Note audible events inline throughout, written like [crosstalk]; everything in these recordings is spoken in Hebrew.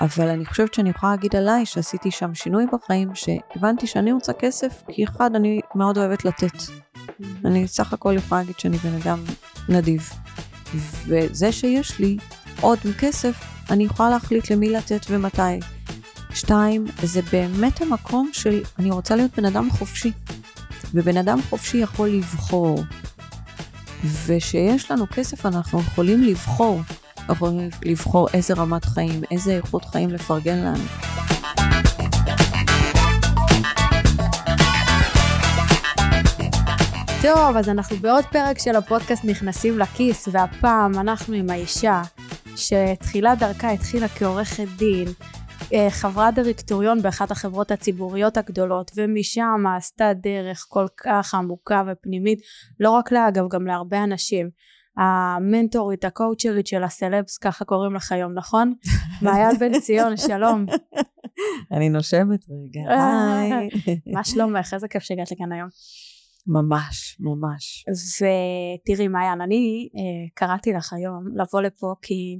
אבל אני חושבת שאני יכולה להגיד עליי שעשיתי שם שינוי בחיים, שהבנתי שאני רוצה כסף, כי אחד, אני מאוד אוהבת לתת. אני סך הכל יכולה להגיד שאני בן אדם נדיב. וזה שיש לי עוד כסף, אני יכולה להחליט למי לתת ומתי. שתיים, זה באמת המקום של אני רוצה להיות בן אדם חופשי. ובן אדם חופשי יכול לבחור. ושיש לנו כסף אנחנו יכולים לבחור. יכולים לבחור איזה רמת חיים, איזה איכות חיים לפרגן לנו. טוב, אז אנחנו בעוד פרק של הפודקאסט נכנסים לכיס, והפעם אנחנו עם האישה שתחילת דרכה התחילה כעורכת דין, אה, חברת דירקטוריון באחת החברות הציבוריות הגדולות ומשם עשתה דרך כל כך עמוקה ופנימית לא רק לה אגב גם להרבה אנשים המנטורית הקואוצ'רית של הסלבס ככה קוראים לך היום נכון? [laughs] מעיין בן ציון שלום. אני נושמת רגע היי. מה שלומך? איזה כיף שהגעת לכאן היום. ממש ממש. ותראי מעיין אני אה, קראתי לך היום לבוא לפה כי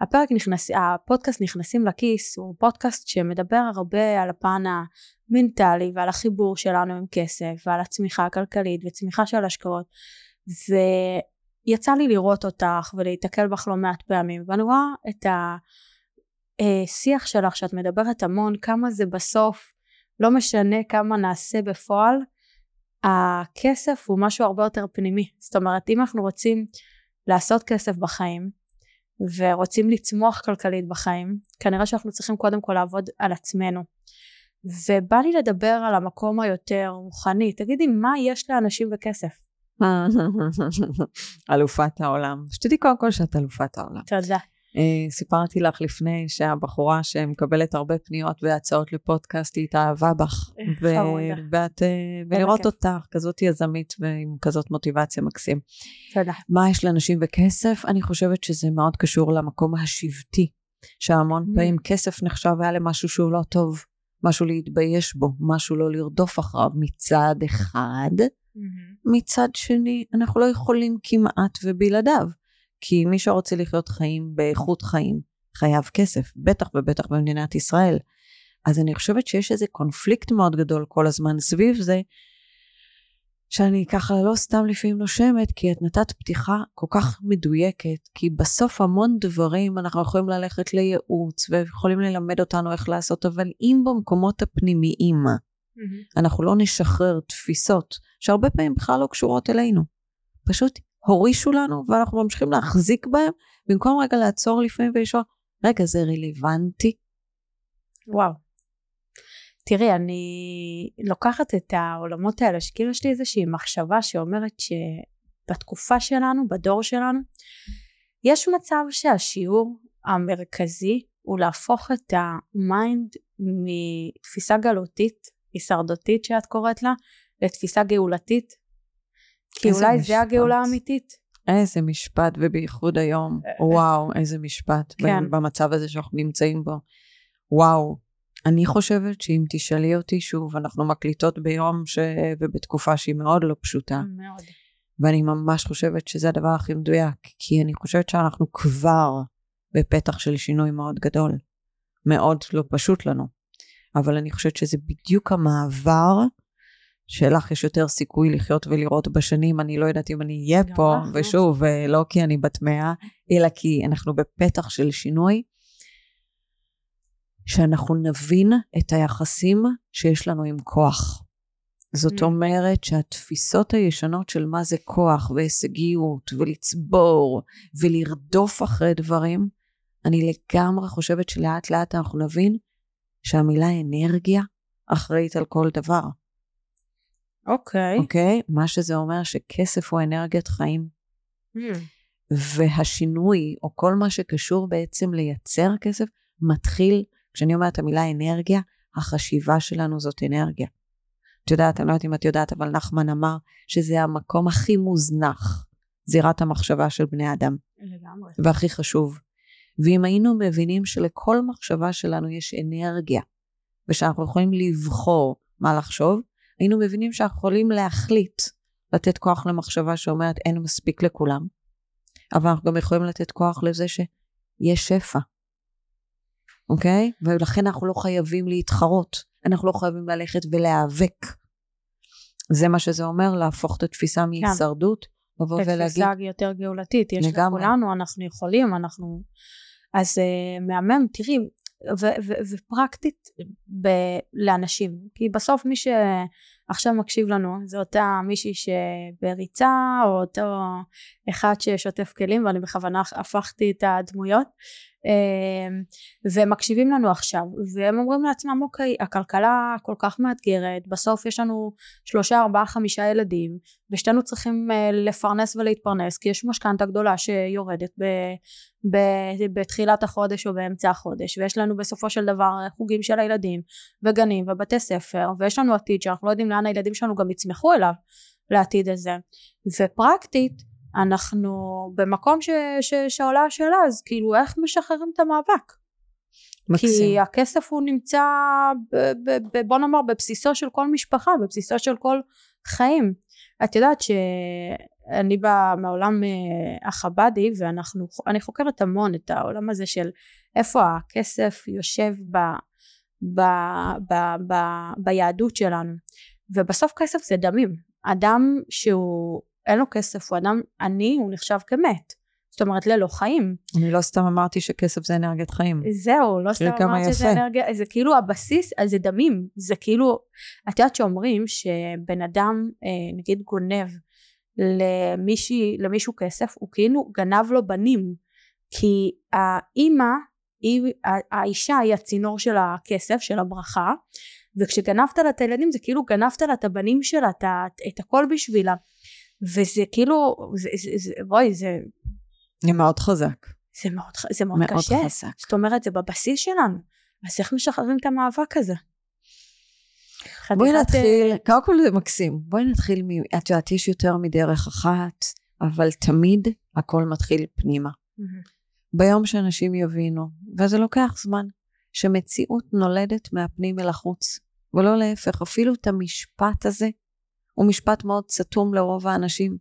הפרק נכנס, הפודקאסט נכנסים לכיס הוא פודקאסט שמדבר הרבה על הפן המנטלי ועל החיבור שלנו עם כסף ועל הצמיחה הכלכלית וצמיחה של השקעות ויצא לי לראות אותך ולהיתקל בך לא מעט פעמים ואני רואה את השיח שלך שאת מדברת המון כמה זה בסוף לא משנה כמה נעשה בפועל הכסף הוא משהו הרבה יותר פנימי זאת אומרת אם אנחנו רוצים לעשות כסף בחיים ורוצים לצמוח כלכלית בחיים, כנראה שאנחנו צריכים קודם כל לעבוד על עצמנו. ובא לי לדבר על המקום היותר רוחני. תגידי, מה יש לאנשים בכסף? [laughs] אלופת העולם. שתדעי קודם כל שאת אלופת העולם. תודה. Uh, סיפרתי לך לפני שהבחורה שמקבלת הרבה פניות והצעות לפודקאסט היא התאהבה בך. ואת, uh, ולראות אותך כזאת יזמית ועם כזאת מוטיבציה מקסים. תודה. מה יש לאנשים בכסף? אני חושבת שזה מאוד קשור למקום השבטי. שהמון mm. פעמים כסף נחשב היה למשהו שהוא לא טוב, משהו להתבייש בו, משהו לא לרדוף אחריו מצד אחד. Mm-hmm. מצד שני, אנחנו לא יכולים כמעט ובלעדיו. כי מי שרוצה לחיות חיים באיכות חיים חייב כסף, בטח ובטח במדינת ישראל. אז אני חושבת שיש איזה קונפליקט מאוד גדול כל הזמן סביב זה, שאני ככה לא סתם לפעמים נושמת, כי את נתת פתיחה כל כך מדויקת, כי בסוף המון דברים אנחנו יכולים ללכת לייעוץ, ויכולים ללמד אותנו איך לעשות, אבל אם במקומות הפנימיים mm-hmm. אנחנו לא נשחרר תפיסות שהרבה פעמים בכלל לא קשורות אלינו, פשוט הורישו לנו ואנחנו ממשיכים להחזיק בהם במקום רגע לעצור לפעמים ולשאול רגע זה רלוונטי? וואו. תראי אני לוקחת את העולמות האלה שכאילו יש לי איזושהי מחשבה שאומרת שבתקופה שלנו בדור שלנו יש מצב שהשיעור המרכזי הוא להפוך את ה mind מתפיסה גלותית הישרדותית שאת קוראת לה לתפיסה גאולתית כי אולי משפט. זה הגאולה האמיתית. איזה משפט, ובייחוד היום, וואו, איזה משפט, כן. במצב הזה שאנחנו נמצאים בו. וואו, אני חושבת שאם תשאלי אותי שוב, אנחנו מקליטות ביום ש... ובתקופה שהיא מאוד לא פשוטה. מאוד. ואני ממש חושבת שזה הדבר הכי מדויק, כי אני חושבת שאנחנו כבר בפתח של שינוי מאוד גדול. מאוד לא פשוט לנו. אבל אני חושבת שזה בדיוק המעבר שלך יש יותר סיכוי לחיות ולראות בשנים, אני לא יודעת אם אני אהיה פה, לך, ושוב, אה, לא כי אני בת מאה, אלא כי אנחנו בפתח של שינוי, שאנחנו נבין את היחסים שיש לנו עם כוח. זאת mm. אומרת שהתפיסות הישנות של מה זה כוח והישגיות ולצבור ולרדוף אחרי דברים, אני לגמרי חושבת שלאט לאט אנחנו נבין שהמילה אנרגיה אחראית על כל דבר. אוקיי. Okay. אוקיי? Okay? מה שזה אומר שכסף הוא אנרגיית חיים. Mm. והשינוי, או כל מה שקשור בעצם לייצר כסף, מתחיל, כשאני אומרת המילה אנרגיה, החשיבה שלנו זאת אנרגיה. את יודעת, אני לא יודעת אם את יודעת, אבל נחמן אמר שזה המקום הכי מוזנח, זירת המחשבה של בני אדם. לגמרי. והכי חשוב. ואם היינו מבינים שלכל מחשבה שלנו יש אנרגיה, ושאנחנו יכולים לבחור מה לחשוב, היינו מבינים שאנחנו יכולים להחליט לתת כוח למחשבה שאומרת אין מספיק לכולם, אבל אנחנו גם יכולים לתת כוח לזה שיש שפע. אוקיי? ולכן אנחנו לא חייבים להתחרות. אנחנו לא חייבים ללכת ולהיאבק. זה מה שזה אומר, להפוך את התפיסה מהישרדות, לבוא ולהגיד... לתפיסה יותר גאולתית, יש לגמרי. לכולנו, אנחנו יכולים, אנחנו... אז uh, מהמם, תראי, ופרקטית ב- לאנשים, כי בסוף מי שעכשיו מקשיב לנו זה אותה מישהי שבריצה או אותו אחד ששוטף כלים ואני בכוונה הפכתי את הדמויות אמ, ומקשיבים לנו עכשיו והם אומרים לעצמם אוקיי הכלכלה כל כך מאתגרת בסוף יש לנו שלושה ארבעה חמישה ילדים ושתינו צריכים אה, לפרנס ולהתפרנס כי יש משכנתה גדולה שיורדת ב, ב, בתחילת החודש או באמצע החודש ויש לנו בסופו של דבר חוגים של הילדים וגנים ובתי ספר ויש לנו עתיד שאנחנו לא יודעים לאן הילדים שלנו גם יצמחו אליו לעתיד הזה. ופרקטית אנחנו במקום ש, ש, שעולה השאלה אז כאילו איך משחררים את המאבק? מקסים. כי הכסף הוא נמצא ב, ב, ב, בוא נאמר בבסיסו של כל משפחה בבסיסו של כל חיים. את יודעת שאני באה מהעולם אה, החבדי ואנחנו אני חוקרת המון את העולם הזה של איפה הכסף יושב ב, ב, ב, ב, ביהדות שלנו. ובסוף כסף זה דמים. אדם שהוא אין לו כסף, הוא אדם עני, הוא נחשב כמת. זאת אומרת ללא חיים. אני לא סתם אמרתי שכסף זה אנרגיית חיים. זהו, לא סתם אמרתי שזה אנרגיה, זה כאילו הבסיס, אז זה דמים, זה כאילו, את יודעת שאומרים שבן אדם אה, נגיד גונב למישהי, למישהו כסף, הוא כאילו גנב לו בנים, כי האימא, היא, האישה היא הצינור של הכסף, של הברכה, וכשגנבת לה את הילדים זה כאילו גנבת לה את הבנים שלה, את, את הכל בשבילה. וזה כאילו, זה, זה, זה, בואי, זה... זה מאוד חזק. זה מאוד, זה מאוד, מאוד קשה. חזק. זאת אומרת, זה בבסיס שלנו. אז איך משחררים את המאבק הזה? בואי נתחיל, קודם כל זה מקסים. בואי נתחיל, מ... את יודעת, יש יותר מדרך אחת, אבל תמיד הכל מתחיל פנימה. ביום שאנשים יבינו, וזה לוקח זמן, שמציאות נולדת מהפנים אל החוץ, ולא להפך, אפילו את המשפט הזה, הוא משפט מאוד סתום לרוב האנשים.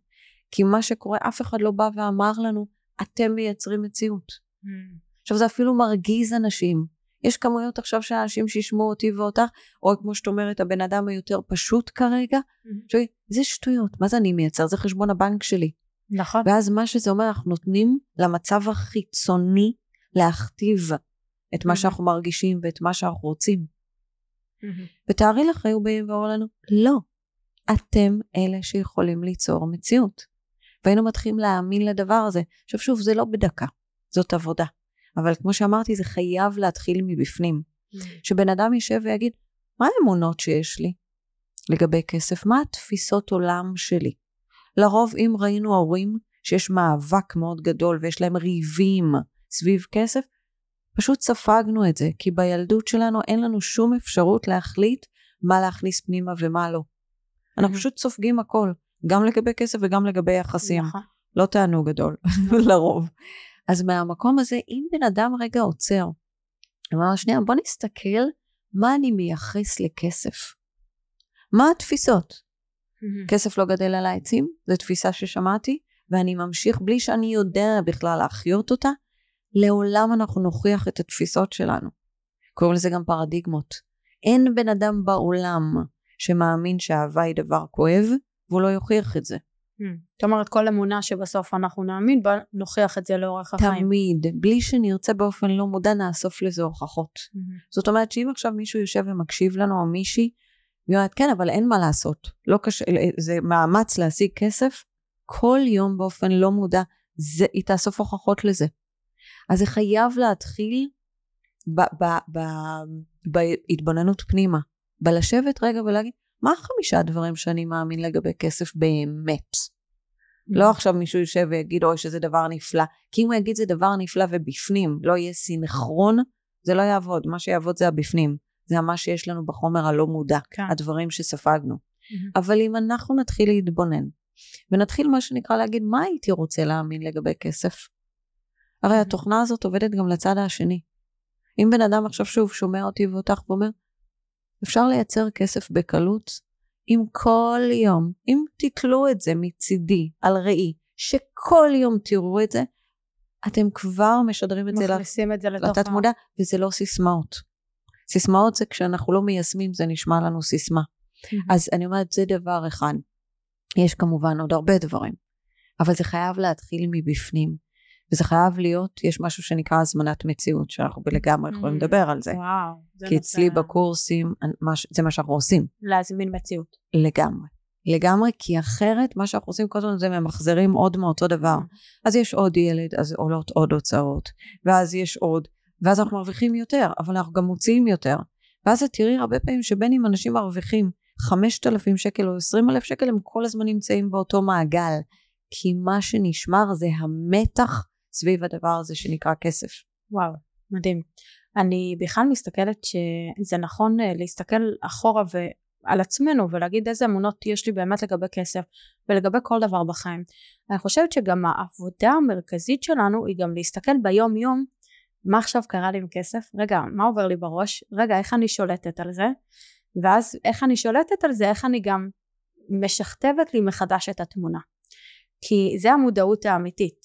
כי מה שקורה, אף אחד לא בא ואמר לנו, אתם מייצרים מציאות. Mm. עכשיו זה אפילו מרגיז אנשים. יש כמויות עכשיו של אנשים שישמעו אותי ואותך, או כמו שאת אומרת, הבן אדם היותר פשוט כרגע, mm. זה שטויות, מה זה אני מייצר? זה חשבון הבנק שלי. נכון. ואז מה שזה אומר, אנחנו נותנים למצב החיצוני להכתיב את מה mm-hmm. שאנחנו מרגישים ואת מה שאנחנו רוצים. Mm-hmm. ותארי לך, היו באים ואומרים לנו, לא, אתם אלה שיכולים ליצור מציאות. והיינו מתחילים להאמין לדבר הזה. עכשיו שוב, זה לא בדקה, זאת עבודה. אבל כמו שאמרתי, זה חייב להתחיל מבפנים. Mm. שבן אדם יישב ויגיד, מה האמונות שיש לי לגבי כסף? מה התפיסות עולם שלי? לרוב אם ראינו הורים שיש מאבק מאוד גדול ויש להם ריבים סביב כסף, פשוט ספגנו את זה, כי בילדות שלנו אין לנו שום אפשרות להחליט מה להכניס פנימה ומה לא. אנחנו פשוט סופגים הכל, גם לגבי כסף וגם לגבי יחסים. נכון. לא תענוג גדול, [laughs] לרוב. אז מהמקום הזה, אם בן אדם רגע עוצר, אמר, שנייה, בוא נסתכל מה אני מייחס לכסף. מה התפיסות? כסף לא גדל על העצים, זו תפיסה ששמעתי, ואני ממשיך בלי שאני יודע בכלל להחיות אותה, לעולם אנחנו נוכיח את התפיסות שלנו. קוראים לזה גם פרדיגמות. אין בן אדם בעולם שמאמין שאהבה היא דבר כואב, והוא לא יוכיח את זה. Hmm. זאת אומרת, כל אמונה שבסוף אנחנו נאמין בה, נוכיח את זה לאורך החיים. תמיד. בלי שנרצה באופן לא מודע, נאסוף לזה הוכחות. Mm-hmm. זאת אומרת שאם עכשיו מישהו יושב ומקשיב לנו, או מישהי, והיא אומרת, כן, אבל אין מה לעשות. לא קשה, זה מאמץ להשיג כסף. כל יום באופן לא מודע, זה, היא תאסוף הוכחות לזה. אז זה חייב להתחיל בהתבוננות פנימה. בלשבת רגע ולהגיד, מה החמישה דברים שאני מאמין לגבי כסף באמת? לא mm. עכשיו מישהו יושב ויגיד, אוי, שזה דבר נפלא. כי אם הוא יגיד זה דבר נפלא ובפנים, לא יהיה סינכרון, זה לא יעבוד. מה שיעבוד זה הבפנים. זה מה שיש לנו בחומר הלא מודע, כן. הדברים שספגנו. Mm-hmm. אבל אם אנחנו נתחיל להתבונן, ונתחיל מה שנקרא להגיד, מה הייתי רוצה להאמין לגבי כסף? הרי mm-hmm. התוכנה הזאת עובדת גם לצד השני. אם בן אדם עכשיו שוב שומע אותי ואותך ואומר, אפשר לייצר כסף בקלות אם כל יום, אם תתלו את זה מצידי על ראי, שכל יום תראו את זה, אתם כבר משדרים את זה מכניסים את זה לתוך לתת מודע, וזה לא סיסמאות. סיסמאות זה כשאנחנו לא מיישמים, זה נשמע לנו סיסמה. אז אני אומרת, זה דבר אחד. יש כמובן עוד הרבה דברים, אבל זה חייב להתחיל מבפנים. וזה חייב להיות, יש משהו שנקרא הזמנת מציאות, שאנחנו לגמרי יכולים לדבר על זה. וואו. זה כי נושא- אצלי בקורסים, זה מה שאנחנו עושים. להזמין מציאות. לגמרי. לגמרי, כי אחרת מה שאנחנו עושים כל הזמן זה ממחזרים עוד מאותו דבר. אז יש עוד ילד, אז עולות עוד הוצאות, ואז יש עוד, ואז אנחנו מרוויחים יותר, אבל אנחנו גם מוציאים יותר. ואז את תראי הרבה פעמים שבין אם אנשים מרוויחים 5,000 שקל או 20,000 שקל, הם כל הזמן נמצאים באותו מעגל. כי מה שנשמר זה המתח סביב הדבר הזה שנקרא כסף. וואו, מדהים. אני בכלל מסתכלת שזה נכון אה, להסתכל אחורה ועל עצמנו ולהגיד איזה אמונות יש לי באמת לגבי כסף ולגבי כל דבר בחיים. אני חושבת שגם העבודה המרכזית שלנו היא גם להסתכל ביום יום מה עכשיו קרה לי עם כסף, רגע מה עובר לי בראש, רגע איך אני שולטת על זה ואז איך אני שולטת על זה, איך אני גם משכתבת לי מחדש את התמונה. כי זה המודעות האמיתית.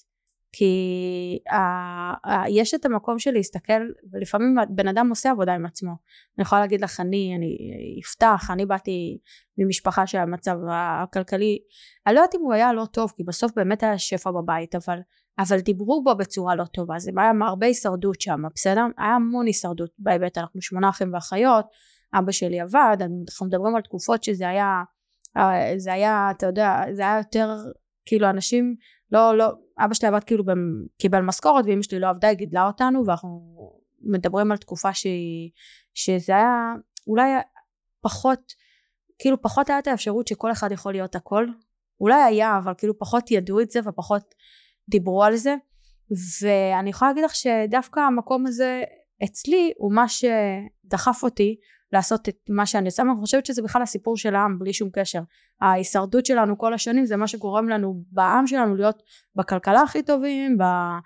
כי ה- ה- יש את המקום של להסתכל ולפעמים בן אדם עושה עבודה עם עצמו. אני יכולה להגיד לך אני אני אפתח אני באתי ממשפחה שהמצב הכלכלי אני לא יודעת אם הוא היה לא טוב כי בסוף באמת היה שפע בבית אבל אבל דיברו בו בצורה לא טובה. זה היה הרבה הישרדות שם בסדר? היה המון הישרדות בהיבט. אנחנו שמונה אחים ואחיות אבא שלי עבד אנחנו מדברים על תקופות שזה היה אה, זה היה אתה יודע זה היה יותר כאילו אנשים לא לא אבא שלי עבד כאילו קיבל משכורת ואמא שלי לא עבדה היא גידלה אותנו ואנחנו מדברים על תקופה שהיא שזה היה אולי פחות כאילו פחות הייתה את האפשרות שכל אחד יכול להיות הכל. אולי היה אבל כאילו פחות ידעו את זה ופחות דיברו על זה. ואני יכולה להגיד לך שדווקא המקום הזה אצלי הוא מה שדחף אותי לעשות את מה שאני עושה ואני חושבת שזה בכלל הסיפור של העם בלי שום קשר ההישרדות שלנו כל השנים זה מה שגורם לנו בעם שלנו להיות בכלכלה הכי טובים ב-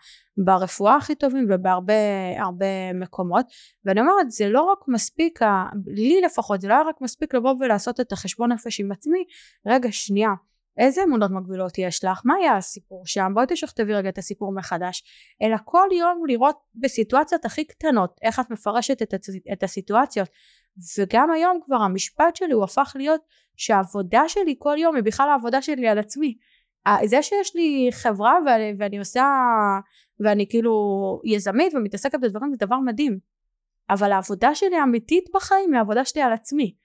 ברפואה הכי טובים ובהרבה הרבה מקומות ואני אומרת זה לא רק מספיק לי לפחות זה לא היה רק מספיק לבוא ולעשות את החשבון נפש עם עצמי רגע שנייה איזה אמונות מגבילות יש לך? מה היה הסיפור שם? בואי תשכתבי רגע את הסיפור מחדש. אלא כל יום לראות בסיטואציות הכי קטנות איך את מפרשת את, הצ- את הסיטואציות. וגם היום כבר המשפט שלי הוא הפך להיות שהעבודה שלי כל יום היא בכלל העבודה שלי על עצמי. זה שיש לי חברה ואני, ואני עושה ואני כאילו יזמית ומתעסקת בדברים זה דבר מדהים. אבל העבודה שלי האמיתית בחיים היא העבודה שלי על עצמי.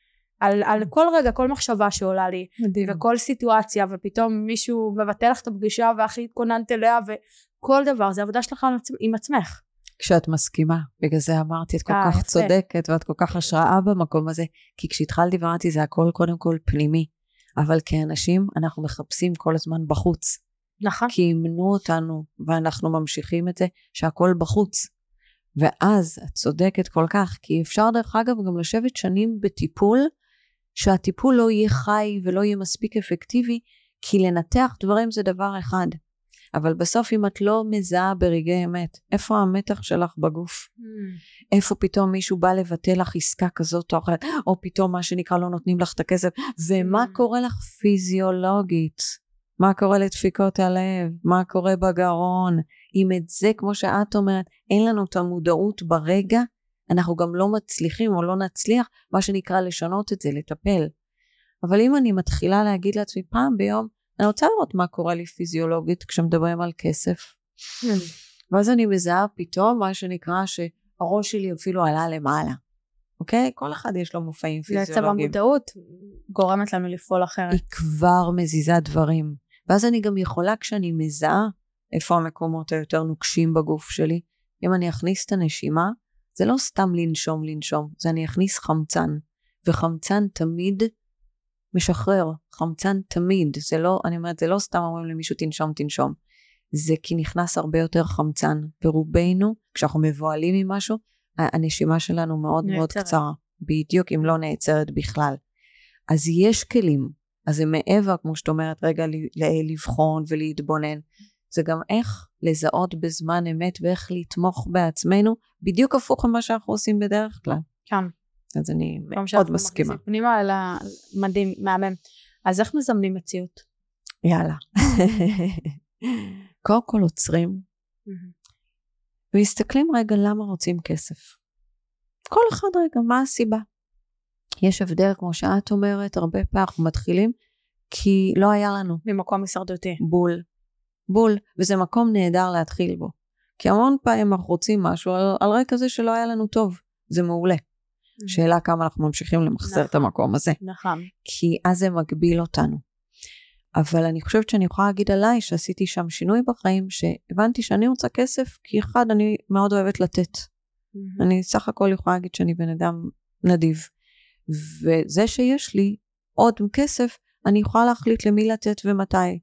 על, על כל רגע כל מחשבה שעולה לי מדהים. וכל סיטואציה ופתאום מישהו מבטל לך את הפגישה והכי התכוננת אליה וכל דבר זה עבודה שלך עם עצמך. כשאת מסכימה, בגלל זה אמרתי, את כל אה, כך. צודקת ואת כל כך השראה במקום הזה, כי כשהתחלתי ואמרתי זה הכל קודם כל פנימי, אבל כאנשים אנחנו מחפשים כל הזמן בחוץ, נכון. כי אימנו אותנו ואנחנו ממשיכים את זה שהכל בחוץ. ואז את צודקת כל כך, כי אפשר דרך אגב גם לשבת שנים בטיפול, שהטיפול לא יהיה חי ולא יהיה מספיק אפקטיבי, כי לנתח דברים זה דבר אחד. אבל בסוף אם את לא מזהה ברגעי אמת, איפה המתח שלך בגוף? איפה פתאום מישהו בא לבטל לך עסקה כזאת או אחרת, או פתאום מה שנקרא לא נותנים לך את הכסף, ומה Mm. קורה לך פיזיולוגית? מה קורה לדפיקות הלב? מה קורה בגרון? אם את זה, כמו שאת אומרת, אין לנו את המודעות ברגע, אנחנו גם לא מצליחים או לא נצליח, מה שנקרא לשנות את זה, לטפל. אבל אם אני מתחילה להגיד לעצמי פעם ביום, אני רוצה לראות מה קורה לי פיזיולוגית כשמדברים על כסף. ואז אני מזהה פתאום מה שנקרא שהראש שלי אפילו עלה למעלה. אוקיי? כל אחד יש לו מופעים בעצם פיזיולוגיים. המודעות גורמת לנו לפעול אחרת. היא כבר מזיזה דברים. ואז אני גם יכולה כשאני מזהה איפה המקומות היותר נוקשים בגוף שלי, אם אני אכניס את הנשימה, זה לא סתם לנשום לנשום, זה אני אכניס חמצן. וחמצן תמיד משחרר, חמצן תמיד, זה לא, אני אומרת, זה לא סתם אומרים למישהו תנשום תנשום. זה כי נכנס הרבה יותר חמצן, ורובנו, כשאנחנו מבוהלים ממשהו, הנשימה שלנו מאוד מאוד נעצרת. קצרה. בדיוק אם לא נעצרת בכלל. אז יש כלים, אז זה מעבר, כמו שאת אומרת, רגע לבחון ולהתבונן. זה גם איך לזהות בזמן אמת ואיך לתמוך בעצמנו, בדיוק הפוך ממה שאנחנו עושים בדרך כלל. כן. אז אני מאוד מסכימה. פנימה, אלא מדהים, מהמם. אז איך מזמנים מציאות? יאללה. [laughs] קודם כל עוצרים, ומסתכלים רגע למה רוצים כסף. כל אחד רגע, מה הסיבה? יש הבדל, כמו שאת אומרת, הרבה פעמים אנחנו מתחילים כי לא היה לנו. ממקום הישרדותי. בול. בול. וזה מקום נהדר להתחיל בו. כי המון פעמים אנחנו רוצים משהו על, על רקע זה שלא היה לנו טוב. זה מעולה. Mm-hmm. שאלה כמה אנחנו ממשיכים למחזר את נכון. המקום הזה. נכון. כי אז זה מגביל אותנו. אבל אני חושבת שאני יכולה להגיד עליי שעשיתי שם שינוי בחיים, שהבנתי שאני רוצה כסף, כי אחד, אני מאוד אוהבת לתת. Mm-hmm. אני סך הכל יכולה להגיד שאני בן אדם נדיב. וזה שיש לי עוד כסף, אני יכולה להחליט למי לתת ומתי.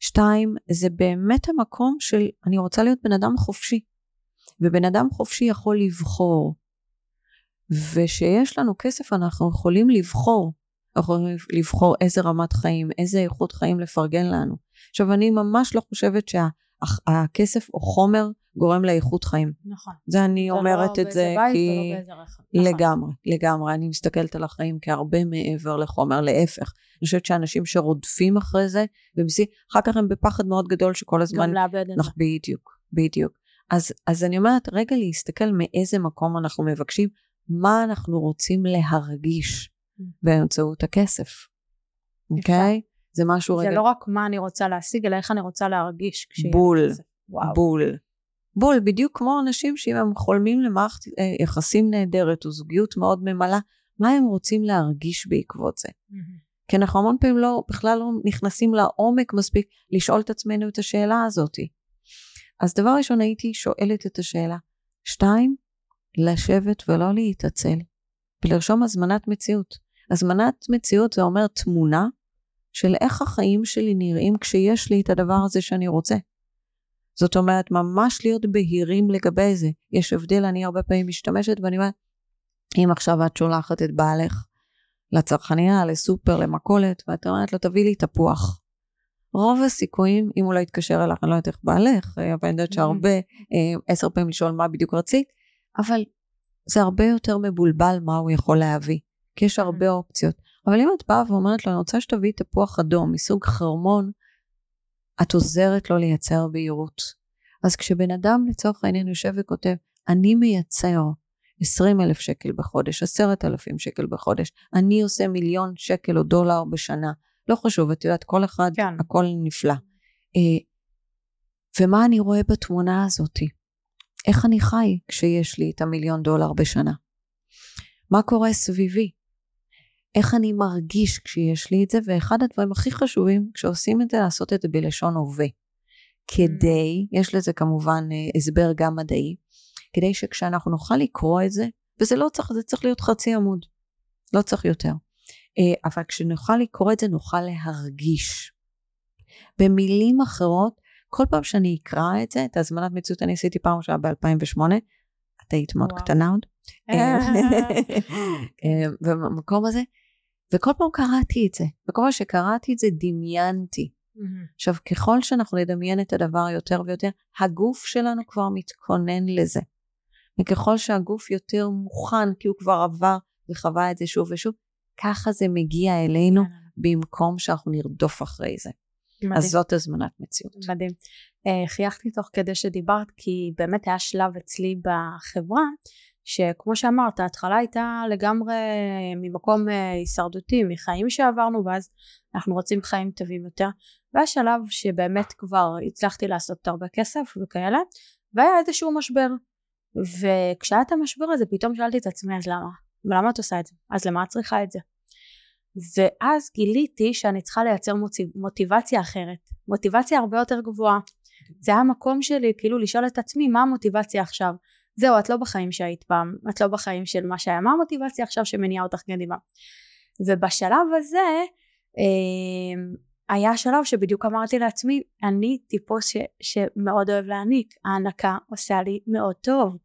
שתיים, זה באמת המקום של אני רוצה להיות בן אדם חופשי. ובן אדם חופשי יכול לבחור. ושיש לנו כסף אנחנו יכולים לבחור. אנחנו יכולים לבחור איזה רמת חיים, איזה איכות חיים לפרגן לנו. עכשיו אני ממש לא חושבת שהכסף או חומר גורם לאיכות חיים. נכון. זה אני אומרת לא את זה בית כי... ולא. נכון. לגמרי, לגמרי. אני מסתכלת על החיים כהרבה מעבר לחומר, להפך. אני חושבת שאנשים שרודפים אחרי זה, ומסי, אחר כך הם בפחד מאוד גדול שכל הזמן... גם לאבד את זה. בדיוק, בדיוק. אז, אז אני אומרת, רגע להסתכל מאיזה מקום אנחנו מבקשים, מה אנחנו רוצים להרגיש Mm. באמצעות הכסף, אוקיי? זה משהו זה רגע... לא רק מה אני רוצה להשיג, אלא איך אני רוצה להרגיש כשיהיה בול. בול. בול, בדיוק כמו אנשים שאם הם חולמים למערכת אה, יחסים נהדרת או זוגיות מאוד ממלאה, מה הם רוצים להרגיש בעקבות זה? מהמם. כי אנחנו המון פעמים לא, בכלל לא נכנסים לעומק מספיק לשאול את עצמנו את השאלה הזאת. אז דבר ראשון הייתי שואלת את השאלה. שתיים, לשבת ולא להתעצל, ולרשום הזמנת מציאות. הזמנת מציאות זה אומר תמונה של איך החיים שלי נראים כשיש לי את הדבר הזה שאני רוצה. זאת אומרת, ממש להיות בהירים לגבי זה. יש הבדל, אני הרבה פעמים משתמשת ואני אומרת, אם עכשיו את שולחת את בעלך לצרכניה, לסופר, למכולת, ואת אומרת לו, תביא לי תפוח. רוב הסיכויים, אם הוא לא יתקשר אליך, אני לא יודעת איך בעלך, אה, אבל אני יודעת שהרבה, אה, עשר פעמים לשאול מה בדיוק רצית, אבל זה הרבה יותר מבולבל מה הוא יכול להביא, כי יש הרבה אופציות. אבל אם את באה ואומרת לו, אני רוצה שתביא תפוח אדום מסוג חרמון, את עוזרת לו לייצר בהירות. אז כשבן אדם לצורך העניין יושב וכותב, אני מייצר 20 אלף שקל בחודש, 10,000 שקל בחודש, אני עושה מיליון שקל או דולר בשנה, לא חשוב, את יודעת, כל אחד, כן. הכל נפלא. אה, ומה אני רואה בתמונה הזאתי? איך אני חי כשיש לי את המיליון דולר בשנה? מה קורה סביבי? איך אני מרגיש כשיש לי את זה? ואחד הדברים הכי חשובים כשעושים את זה, לעשות את זה בלשון הווה. כדי, יש לזה כמובן אה, הסבר גם מדעי, כדי שכשאנחנו נוכל לקרוא את זה, וזה לא צריך, זה צריך להיות חצי עמוד, לא צריך יותר. אה, אבל כשנוכל לקרוא את זה נוכל להרגיש. במילים אחרות, כל פעם שאני אקרא את זה, את הזמנת מציאות אני עשיתי פעם ראשונה ב-2008, את היית מאוד. קטנה עוד, [laughs] אה, במקום הזה, וכל פעם קראתי את זה, וכל פעם שקראתי את זה דמיינתי. עכשיו, ככל שאנחנו נדמיין את הדבר יותר ויותר, הגוף שלנו כבר מתכונן לזה. וככל שהגוף יותר מוכן, כי הוא כבר עבר וחווה את זה שוב ושוב, ככה זה מגיע אלינו במקום שאנחנו נרדוף אחרי זה. מדהים. אז זאת הזמנת מציאות. מדהים. אה, חייכתי תוך כדי שדיברת כי באמת היה שלב אצלי בחברה שכמו שאמרת ההתחלה הייתה לגמרי ממקום אה, הישרדותי מחיים שעברנו ואז אנחנו רוצים חיים טובים יותר והיה שלב שבאמת כבר הצלחתי לעשות הרבה כסף וכאלה והיה איזשהו משבר וכשהיה את המשבר הזה פתאום שאלתי את עצמי אז למה? ולמה את עושה את זה? אז למה את צריכה את זה? ואז גיליתי שאני צריכה לייצר מוטיב, מוטיבציה אחרת. מוטיבציה הרבה יותר גבוהה. זה היה המקום שלי כאילו לשאול את עצמי מה המוטיבציה עכשיו? זהו את לא בחיים שהיית פעם. את לא בחיים של מה שהיה. מה המוטיבציה עכשיו שמניעה אותך קדימה? ובשלב הזה אה, היה שלב שבדיוק אמרתי לעצמי אני טיפוס ש, שמאוד אוהב להעניק. ההענקה עושה לי מאוד טוב.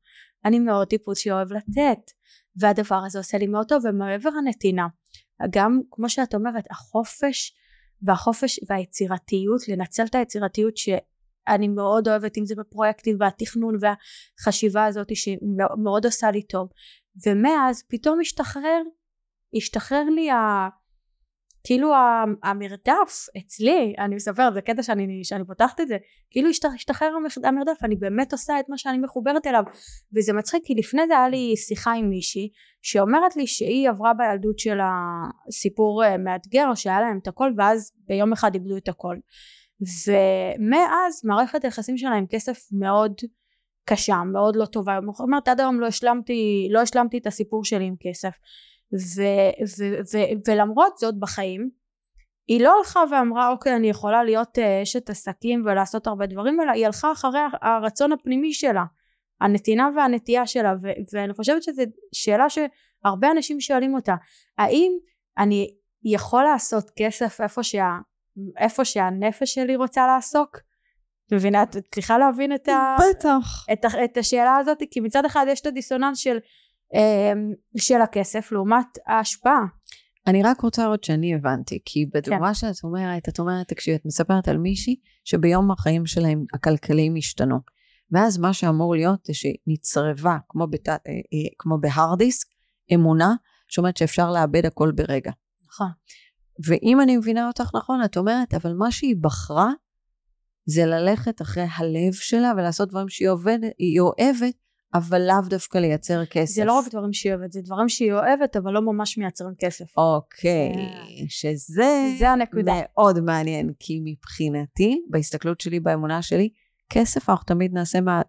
אני מאוד טיפוס שאוהב לתת. והדבר הזה עושה לי מאוד טוב ומעבר הנתינה גם כמו שאת אומרת החופש והחופש והיצירתיות לנצל את היצירתיות שאני מאוד אוהבת אם זה בפרויקטים והתכנון והחשיבה הזאת שמאוד עושה לי טוב. ומאז פתאום השתחרר השתחרר לי ה... כאילו המרדף אצלי, אני מספרת, זה קטע שאני, שאני פותחת את זה, כאילו השתחרר המרדף, אני באמת עושה את מה שאני מחוברת אליו, וזה מצחיק כי לפני זה היה לי שיחה עם מישהי, שאומרת לי שהיא עברה בילדות של הסיפור אה, מאתגר, שהיה להם את הכל, ואז ביום אחד איבדו את הכל. ומאז מערכת היחסים שלה עם כסף מאוד קשה, מאוד לא טובה, היא אומרת עד היום לא השלמתי, לא השלמתי את הסיפור שלי עם כסף. ו, ו, ו, ולמרות זאת בחיים היא לא הלכה ואמרה אוקיי אני יכולה להיות אה, אשת עסקים ולעשות הרבה דברים אלא היא הלכה אחרי הרצון הפנימי שלה הנתינה והנטייה שלה ו, ואני חושבת שזו שאלה שהרבה אנשים שואלים אותה האם אני יכול לעשות כסף איפה, שה, איפה שהנפש שלי רוצה לעסוק מבינה את צריכה להבין את, ה, בטח. את, את השאלה הזאת כי מצד אחד יש את הדיסוננס של של הכסף לעומת ההשפעה. אני רק רוצה לראות שאני הבנתי, כי בדוגמה כן. שאת אומרת, את אומרת, תקשיבי, את מספרת על מישהי שביום החיים שלהם הכלכליים השתנו. ואז מה שאמור להיות זה שנצרבה, כמו, בת... אה, אה, כמו בהארד דיסק, אמונה שאומרת שאפשר לאבד הכל ברגע. נכון. ואם אני מבינה אותך נכון, את אומרת, אבל מה שהיא בחרה זה ללכת אחרי הלב שלה ולעשות דברים שהיא עובדת, אוהבת, אבל לאו דווקא לייצר כסף. זה לא רק דברים שהיא אוהבת, זה דברים שהיא אוהבת, אבל לא ממש מייצרים כסף. אוקיי. שזה זה הנקודה. מאוד מעניין, כי מבחינתי, בהסתכלות שלי, באמונה שלי, כסף אנחנו תמיד נעשה מה...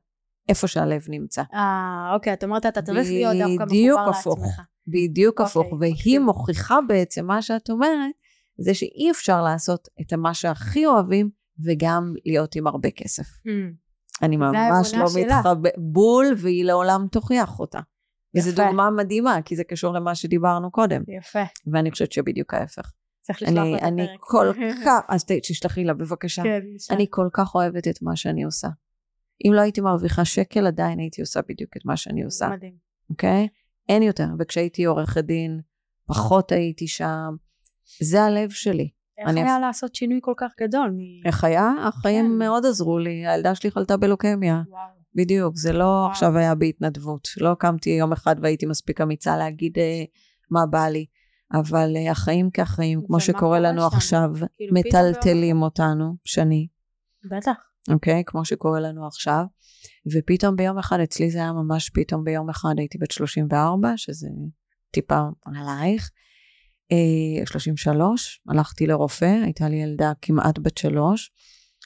איפה שהלב נמצא. אה, אוקיי, את אומרת, אתה צריך להיות דווקא מחובר הפוך, לעצמך. בדיוק אוקיי, הפוך, והיא אוקיי. מוכיחה בעצם מה שאת אומרת, זה שאי אפשר לעשות את מה שהכי אוהבים, וגם להיות עם הרבה כסף. Mm. אני ממש לא מתחבא, בול, והיא לעולם תוכיח אותה. וזו דוגמה מדהימה, כי זה קשור למה שדיברנו קודם. יפה. ואני חושבת שבדיוק ההפך. צריך לשלוח לה את הפרק. אני כל [laughs] כך, אז תשלחי לה בבקשה. כן, אני כל כך אוהבת את מה שאני עושה. אם לא הייתי מרוויחה שקל, עדיין הייתי עושה בדיוק את מה שאני עושה. מדהים. אוקיי? אין יותר. וכשהייתי עורכת דין, פחות הייתי שם. זה הלב שלי. איך אני... היה לעשות שינוי כל כך גדול? מ... איך היה? החיים כן. מאוד עזרו לי. הילדה שלי חלתה בלוקמיה. וואו. בדיוק, זה לא וואו. עכשיו היה בהתנדבות. לא קמתי יום אחד והייתי מספיק אמיצה להגיד אה, מה בא לי. אבל אה, החיים כחיים, כמו שקורה לנו שם? עכשיו, כאילו מטלטלים אותנו, שני. בטח. אוקיי? כמו שקורה לנו עכשיו. ופתאום ביום אחד, אצלי זה היה ממש פתאום ביום אחד, הייתי בת 34, שזה טיפה עלייך. 33, אה, הלכתי לרופא, הייתה לי ילדה כמעט בת שלוש.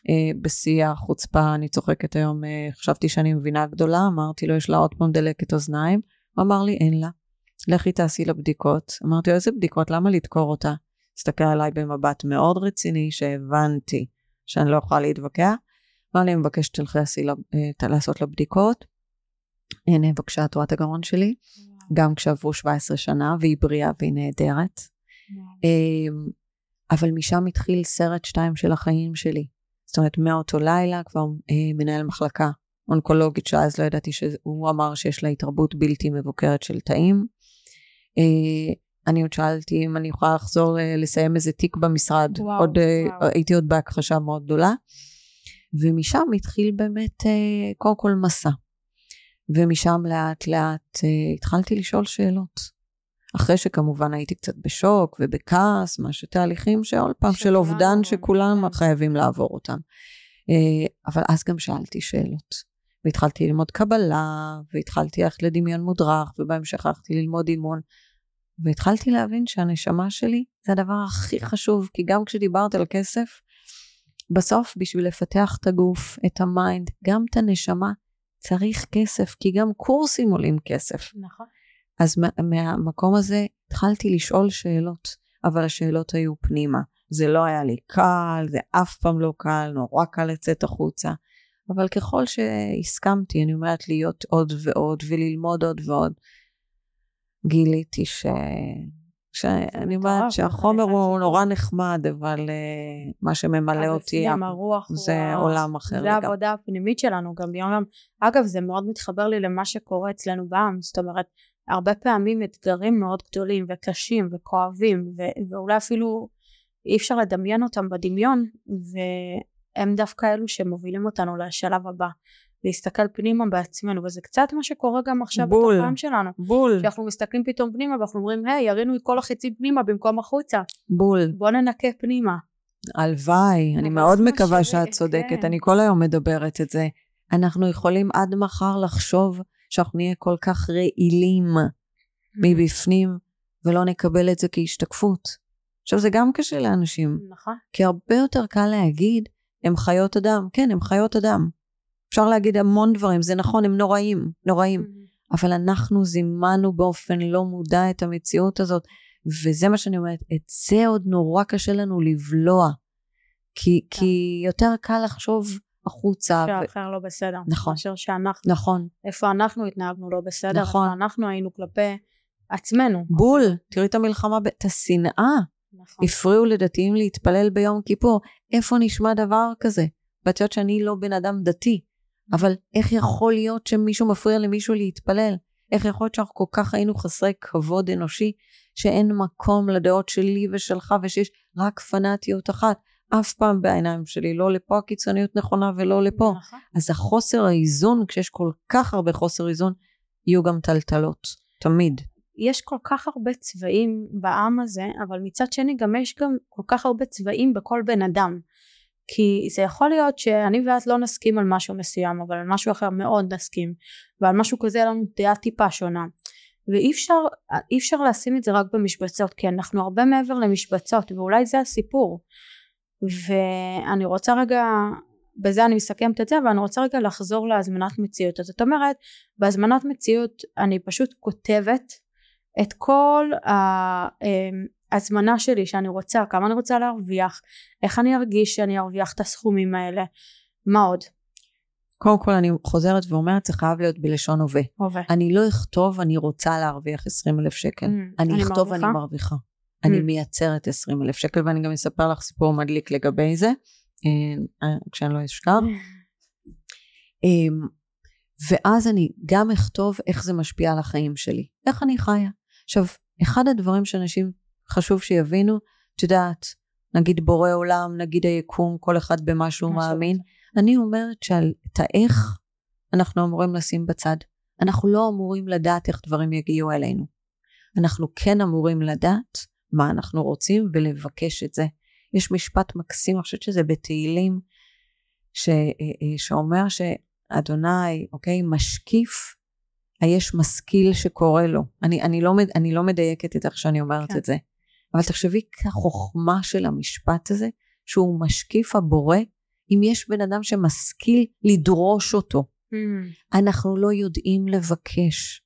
אה, בשיא החוצפה, אני צוחקת היום, אה, חשבתי שאני מבינה גדולה, אמרתי לו, יש לה עוד פעם דלקת אוזניים? הוא אמר לי, אין לה. לכי תעשי לה בדיקות. אמרתי לו, איזה בדיקות? למה לדקור אותה? הסתכל עליי במבט מאוד רציני, שהבנתי שאני לא יכולה להתווכח. אמר לי, אני מבקשת שתלכי לעשות לה בדיקות. הנה, בבקשה, את רואה את הגרון שלי? גם כשעברו 17 שנה, והיא בריאה והיא נהדרת. אמ, אבל משם התחיל סרט שתיים של החיים שלי. זאת אומרת, מאותו לילה כבר אה, מנהל מחלקה אונקולוגית, שאז לא ידעתי שהוא אמר שיש לה התרבות בלתי מבוקרת של תאים. אה, אני עוד שאלתי אם אני יכולה לחזור אה, לסיים איזה תיק במשרד. וואו, עוד, וואו. הייתי עוד בהכחשה מאוד גדולה. ומשם התחיל באמת קודם כל מסע. ומשם לאט לאט אה, התחלתי לשאול שאלות. אחרי שכמובן הייתי קצת בשוק ובכעס, מה שתהליכים שעוד פעם של אובדן שכולם כן. חייבים לעבור אותם. אה, אבל אז גם שאלתי שאלות. והתחלתי ללמוד קבלה, והתחלתי ללכת לדמיון מודרך, ובהמשך הלכתי ללמוד אימון. והתחלתי להבין שהנשמה שלי זה הדבר הכי חשוב, כי גם כשדיברת על כסף, בסוף בשביל לפתח את הגוף, את ה mind, גם את הנשמה, צריך כסף, כי גם קורסים עולים כסף. נכון. אז מה, מהמקום הזה התחלתי לשאול שאלות, אבל השאלות היו פנימה. זה לא היה לי קל, זה אף פעם לא קל, נורא קל לצאת החוצה. אבל ככל שהסכמתי, אני אומרת להיות עוד ועוד וללמוד עוד ועוד, גיליתי ש... שאני אומרת שהחומר הוא נורא נחמד, אבל uh, מה שממלא אותי זה עולם אחר. זה העבודה הפנימית שלנו גם ביום יום. אגב, זה מאוד מתחבר לי למה שקורה אצלנו בעם, זאת אומרת, הרבה פעמים אתגרים מאוד גדולים וקשים וכואבים, ואולי אפילו אי אפשר לדמיין אותם בדמיון, והם דווקא אלו שמובילים אותנו לשלב הבא. להסתכל פנימה בעצמנו וזה קצת מה שקורה גם עכשיו בול. בתוך העם שלנו בול, שאנחנו מסתכלים פתאום פנימה ואנחנו אומרים היי ירינו את כל החיצים פנימה במקום החוצה בול. בוא ננקה פנימה הלוואי, אני מאוד מקווה שאת צודקת, כן. אני כל היום מדברת את זה. אנחנו יכולים עד מחר לחשוב שאנחנו נהיה כל כך רעילים מבפנים, ולא נקבל את זה כהשתקפות. עכשיו, זה גם קשה לאנשים, נכון כי הרבה יותר קל להגיד, הם חיות אדם. כן, הם חיות אדם. אפשר להגיד המון דברים, זה נכון, הם נוראים, נוראים. אבל אנחנו זימנו באופן לא מודע את המציאות הזאת, וזה מה שאני אומרת, את זה עוד נורא קשה לנו לבלוע. כי, כן. כי יותר קל לחשוב החוצה. ו... שהאחר לא בסדר נכון. מאשר שאנחנו נכון, איפה אנחנו התנהגנו לא בסדר נכון. איפה אנחנו היינו כלפי עצמנו בול, תראי את המלחמה, את השנאה. נכון. הפריעו לדתיים להתפלל ביום כיפור. איפה נשמע דבר כזה? ואת יודעת שאני לא בן אדם דתי, אבל איך יכול להיות שמישהו מפריע למישהו להתפלל? איך יכול להיות שאנחנו כל כך היינו חסרי כבוד אנושי, שאין מקום לדעות שלי ושלך ושיש רק פנאטיות אחת? אף פעם בעיניים שלי, לא לפה הקיצוניות נכונה ולא לפה. נכון. אז החוסר האיזון, כשיש כל כך הרבה חוסר איזון, יהיו גם טלטלות. תמיד. יש כל כך הרבה צבעים בעם הזה אבל מצד שני גם יש גם כל כך הרבה צבעים בכל בן אדם כי זה יכול להיות שאני ואת לא נסכים על משהו מסוים אבל על משהו אחר מאוד נסכים ועל משהו כזה לנו דעה טיפה שונה. ואי אפשר, אפשר לשים את זה רק במשבצות כי אנחנו הרבה מעבר למשבצות ואולי זה הסיפור. ואני רוצה רגע בזה אני מסכמת את זה אבל אני רוצה רגע לחזור להזמנת מציאות. אז זאת אומרת בהזמנת מציאות אני פשוט כותבת את כל ההזמנה שלי שאני רוצה כמה אני רוצה להרוויח איך אני ארגיש שאני ארוויח את הסכומים האלה מה עוד? קודם כל אני חוזרת ואומרת, זה חייב להיות בלשון הווה. הווה אני לא אכתוב, אני רוצה להרוויח 20 אלף שקל. Mm, אני אני אכתוב, מרוויחה? אני מרוויחה. אני Mm. מייצרת 20 אלף שקל, ואני גם אספר לך סיפור מדליק לגבי זה, אה, כשאני לא אשכח. אמ, ואז אני גם אכתוב איך זה משפיע על החיים שלי, איך אני חיה. עכשיו, אחד הדברים שאנשים חשוב שיבינו, את יודעת, נגיד בורא עולם, נגיד היקום, כל אחד במה שהוא מאמין, אני אומרת שעל את האיך אנחנו אמורים לשים בצד. אנחנו לא אמורים לדעת איך דברים יגיעו אלינו. אנחנו כן אמורים לדעת מה אנחנו רוצים ולבקש את זה. יש משפט מקסים, אני חושבת שזה בתהילים, ש, אה, אה, שאומר שאדוני, אוקיי, משקיף, היש משכיל שקורא לו. אני, אני, לא, אני לא מדייקת את איך שאני אומרת כן. את זה. אבל תחשבי כחוכמה של המשפט הזה, שהוא משקיף הבורא, אם יש בן אדם שמשכיל לדרוש אותו. Mm, אנחנו לא יודעים לבקש.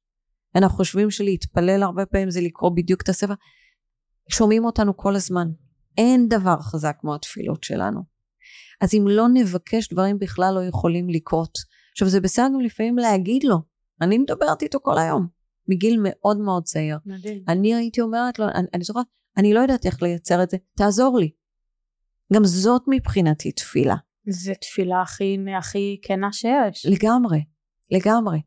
אנחנו חושבים שלהתפלל הרבה פעמים זה לקרוא בדיוק את הספר. שומעים אותנו כל הזמן. אין דבר חזק כמו התפילות שלנו. אז אם לא נבקש, דברים בכלל לא יכולים לקרות. עכשיו זה בסדר גם לפעמים להגיד לו. אני מדברת איתו כל היום, מגיל מאוד מאוד צעיר. מדהים אני הייתי אומרת לו, אני, אני זוכרת, אני לא יודעת איך לייצר את זה, תעזור לי. גם זאת מבחינתי תפילה. זה תפילה הכי הכי כנה שיש לגמרי, לגמרי.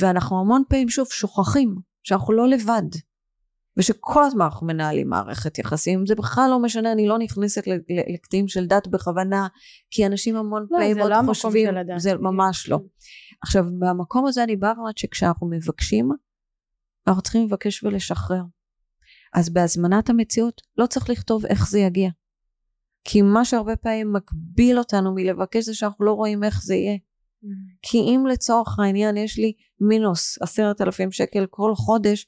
ואנחנו המון פעמים שוב שוכחים שאנחנו לא לבד. ושכל הזמן אנחנו מנהלים מערכת יחסים, זה בכלל לא משנה, אני לא נכנסת לקטעים של דת בכוונה, כי אנשים המון לא, פעמים זה עוד לא המקום חושבים, של הדת. זה ממש לא. עכשיו, מהמקום הזה אני באה ואומרת שכשאנחנו מבקשים, אנחנו צריכים לבקש ולשחרר. אז בהזמנת המציאות לא צריך לכתוב איך זה יגיע. כי מה שהרבה פעמים מגביל אותנו מלבקש זה שאנחנו לא רואים איך זה יהיה. Mm, כי אם לצורך העניין יש לי מינוס עשרת אלפים שקל כל חודש,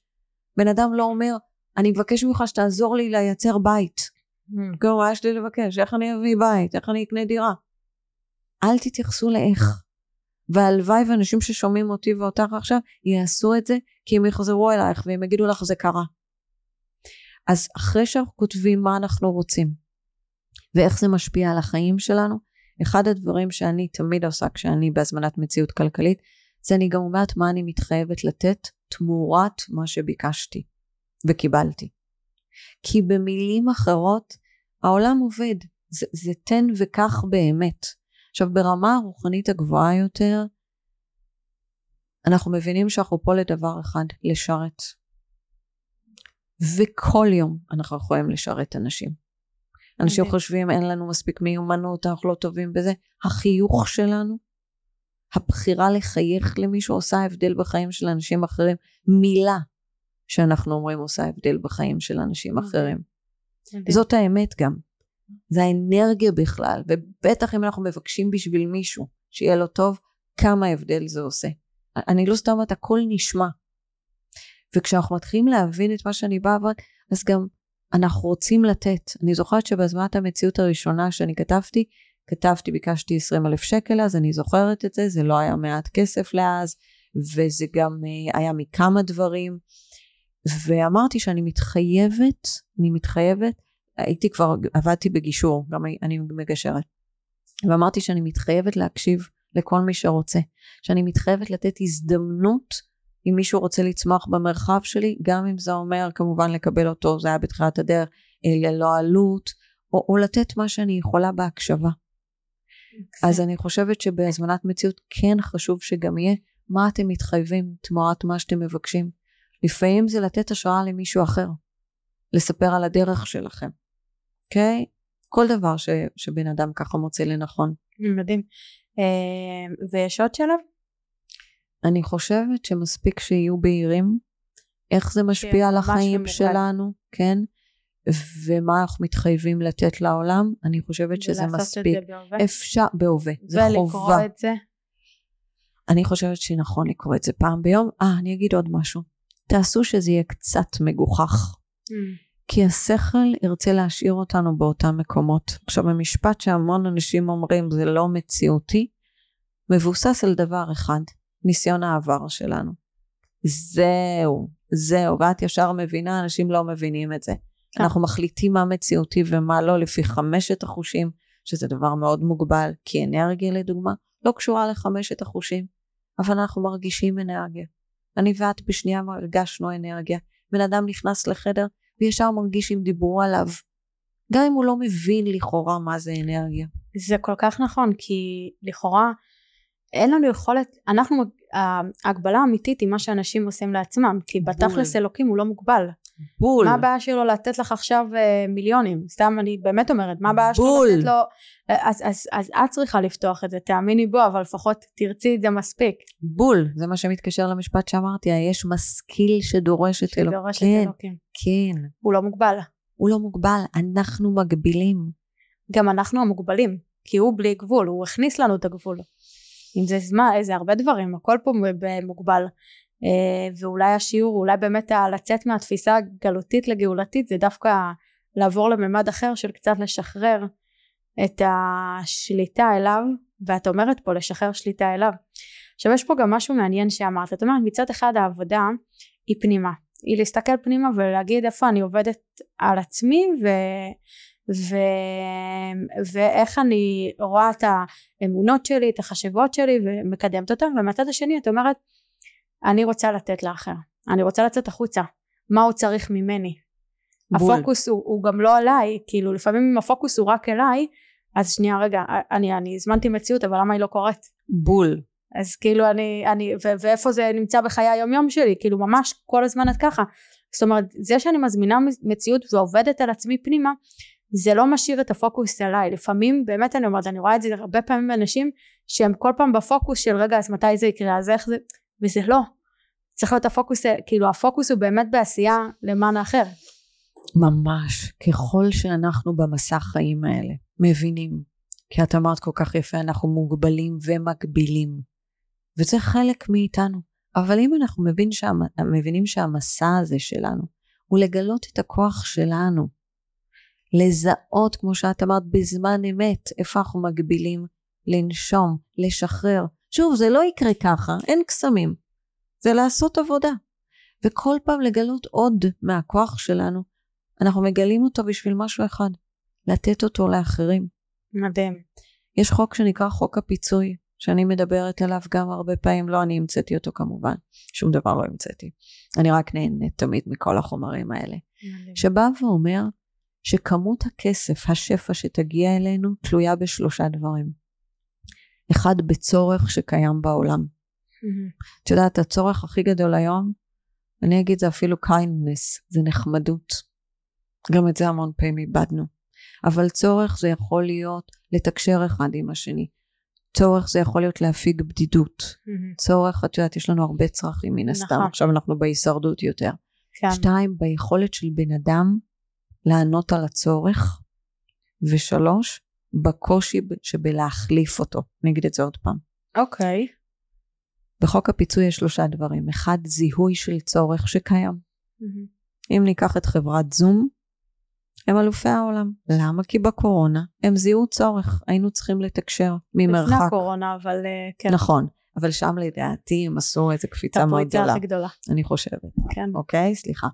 בן אדם לא אומר, אני מבקש ממך שתעזור לי לייצר בית. mm, כאילו, מה יש לי לבקש? איך אני אביא בית? איך אני אקנה דירה? אל תתייחסו לאיך. והלוואי ואנשים ששומעים אותי ואותך עכשיו יעשו את זה, כי הם יחזרו אלייך והם יגידו לך זה קרה. אז אחרי שאנחנו כותבים מה אנחנו רוצים, ואיך זה משפיע על החיים שלנו, אחד הדברים שאני תמיד עושה כשאני בהזמנת מציאות כלכלית, זה אני גם אומרת מה אני מתחייבת לתת תמורת מה שביקשתי וקיבלתי. כי במילים אחרות, העולם עובד, זה, זה תן וקח באמת. עכשיו ברמה הרוחנית הגבוהה יותר, אנחנו מבינים שאנחנו פה לדבר אחד, לשרת. וכל יום אנחנו יכולים לשרת אנשים. אנשים מדהים. חושבים אין לנו מספיק מיומנות, אנחנו לא טובים בזה. החיוך שלנו, הבחירה לחייך למישהו עושה הבדל בחיים של אנשים אחרים. מילה שאנחנו אומרים עושה הבדל בחיים של אנשים מדהים. אחרים. מדהים. זאת האמת גם. זה האנרגיה בכלל, ובטח אם אנחנו מבקשים בשביל מישהו שיהיה לו טוב, כמה הבדל זה עושה. אני לא סתם אומרת, הכל נשמע. וכשאנחנו מתחילים להבין את מה שאני באה ואומרת, אז גם אנחנו רוצים לתת. אני זוכרת שבזמנת המציאות הראשונה שאני כתבתי, כתבתי, ביקשתי 20 אלף שקל אז, אני זוכרת את זה, זה לא היה מעט כסף לאז, וזה גם אה, היה מכמה דברים. ואמרתי שאני מתחייבת, אני מתחייבת, הייתי כבר, עבדתי בגישור, גם אני מגשרת. ואמרתי שאני מתחייבת להקשיב לכל מי שרוצה, שאני מתחייבת לתת הזדמנות אם מישהו רוצה לצמוח במרחב שלי, גם אם זה אומר כמובן לקבל אותו, זה היה בתחילת הדרך, ללא עלות, או, או לתת מה שאני יכולה בהקשבה. אז אני חושבת שבהזמנת מציאות כן חשוב שגם יהיה מה אתם מתחייבים תמורת מה שאתם מבקשים. לפעמים זה לתת השראה למישהו אחר, לספר על הדרך שלכם, אוקיי? Okay? כל דבר ש, שבן אדם ככה מוצא לנכון. מדהים. אה, ויש עוד שלב? אני חושבת שמספיק שיהיו בהירים, איך זה משפיע על החיים שלנו, כן? ומה אנחנו מתחייבים לתת לעולם, אני חושבת שזה מספיק. ולעשות את זה בהווה. אפשר, בהווה, זה ולקרוא חובה. את זה. אני חושבת שנכון לקרוא את זה פעם ביום. אה, אני אגיד עוד משהו. תעשו שזה יהיה קצת מגוחך. כי השכל ירצה להשאיר אותנו באותם מקומות. עכשיו, המשפט שהמון אנשים אומרים, זה לא מציאותי, מבוסס על דבר אחד, ניסיון העבר שלנו. זהו, זהו, ואת ישר מבינה, אנשים לא מבינים את זה. כן. אנחנו מחליטים מה מציאותי ומה לא לפי חמשת החושים, שזה דבר מאוד מוגבל, כי אנרגיה לדוגמה לא קשורה לחמשת החושים, אבל אנחנו מרגישים אנרגיה. אני ואת בשנייה הרגשנו אנרגיה. בן אדם נכנס לחדר וישר מרגיש אם דיברו עליו. גם אם הוא לא מבין לכאורה מה זה אנרגיה. זה כל כך נכון, כי לכאורה אין לנו יכולת, אנחנו, ההגבלה האמיתית היא מה שאנשים עושים לעצמם, כי בתכלס אלוקים הוא לא מוגבל. בול. מה הבעיה שלו לתת לך עכשיו אה, מיליונים? סתם אני באמת אומרת, מה הבעיה שלו. לתת לו... אה, אז, אז, אז את צריכה לפתוח את זה, תאמיני בו, אבל לפחות תרצי את זה מספיק. בול, זה מה שמתקשר למשפט שאמרתי, יש משכיל שדורש את אלוקים. שדורש את כן, אלוקים. כן. הוא לא מוגבל. הוא לא מוגבל, אנחנו מגבילים. גם אנחנו המוגבלים, כי הוא בלי גבול, הוא הכניס לנו את הגבול. אם זה זמן, זה הרבה דברים, הכל פה מוגבל. אה, ואולי השיעור, אולי באמת לצאת מהתפיסה הגלותית לגאולתית זה דווקא לעבור לממד אחר של קצת לשחרר את השליטה אליו, ואת אומרת פה לשחרר שליטה אליו. עכשיו יש פה גם משהו מעניין שאמרת, את אומרת מצד אחד העבודה היא פנימה, היא להסתכל פנימה ולהגיד איפה אני עובדת על עצמי ו... ו... ואיך אני רואה את האמונות שלי, את החשיבות שלי ומקדמת אותן ומהצד השני את אומרת אני רוצה לתת לאחר, אני רוצה לצאת החוצה, מה הוא צריך ממני? בול. הפוקוס הוא, הוא גם לא עליי, כאילו לפעמים אם הפוקוס הוא רק אליי, אז שנייה רגע, אני, אני הזמנתי מציאות אבל למה היא לא קורית? בול. אז כאילו אני, אני ו- ואיפה זה נמצא בחיי היום יום שלי, כאילו ממש כל הזמן את ככה. זאת אומרת, זה שאני מזמינה מציאות ועובדת על עצמי פנימה, זה לא משאיר את הפוקוס עליי. לפעמים, באמת אני אומרת, אני רואה את זה הרבה פעמים באנשים שהם כל פעם בפוקוס של רגע, אז מתי זה יקרה, אז איך זה, וזה לא. צריך להיות הפוקוס, כאילו הפוקוס הוא באמת בעשייה למען האחר. ממש. ככל שאנחנו במסע חיים האלה מבינים, כי את אמרת כל כך יפה, אנחנו מוגבלים ומגבילים. וזה חלק מאיתנו. אבל אם אנחנו מבין שהמ... מבינים שהמסע הזה שלנו הוא לגלות את הכוח שלנו, לזהות, כמו שאת אמרת, בזמן אמת, איפה אנחנו מגבילים, לנשום, לשחרר. שוב, זה לא יקרה ככה, אין קסמים. זה לעשות עבודה. וכל פעם לגלות עוד מהכוח שלנו, אנחנו מגלים אותו בשביל משהו אחד, לתת אותו לאחרים. מדהים. יש חוק שנקרא חוק הפיצוי, שאני מדברת עליו גם הרבה פעמים, לא אני המצאתי אותו כמובן, שום דבר לא המצאתי. אני רק נהנית תמיד מכל החומרים האלה. מדהים. שבא ואומר שכמות הכסף, השפע שתגיע אלינו, תלויה בשלושה דברים. אחד, בצורך שקיים בעולם. מהמם. את יודעת, הצורך הכי גדול היום, אני אגיד זה אפילו kindness, זה נחמדות. גם את זה המון פעמים איבדנו. אבל צורך זה יכול להיות לתקשר אחד עם השני. צורך זה יכול להיות להפיג בדידות. מהמם. צורך, את יודעת, יש לנו הרבה צרכים מן הסתם, נכון. עכשיו אנחנו בהישרדות יותר. כן. שתיים, ביכולת של בן אדם לענות על הצורך. ושלוש, בקושי שבלהחליף אותו. אני אגיד את זה עוד פעם. אוקיי. בחוק הפיצוי יש שלושה דברים. אחד, זיהוי של צורך שקיים. מהמם. אם ניקח את חברת זום, הם אלופי העולם. למה? כי בקורונה הם זיהו צורך, היינו צריכים לתקשר ממרחק. לפני הקורונה, אבל אה, כן. נכון, אבל שם לדעתי הם עשו איזו את קפיצה מאוד הפריצה גדולה, הכי גדולה. אני חושבת. כן. אוקיי? סליחה.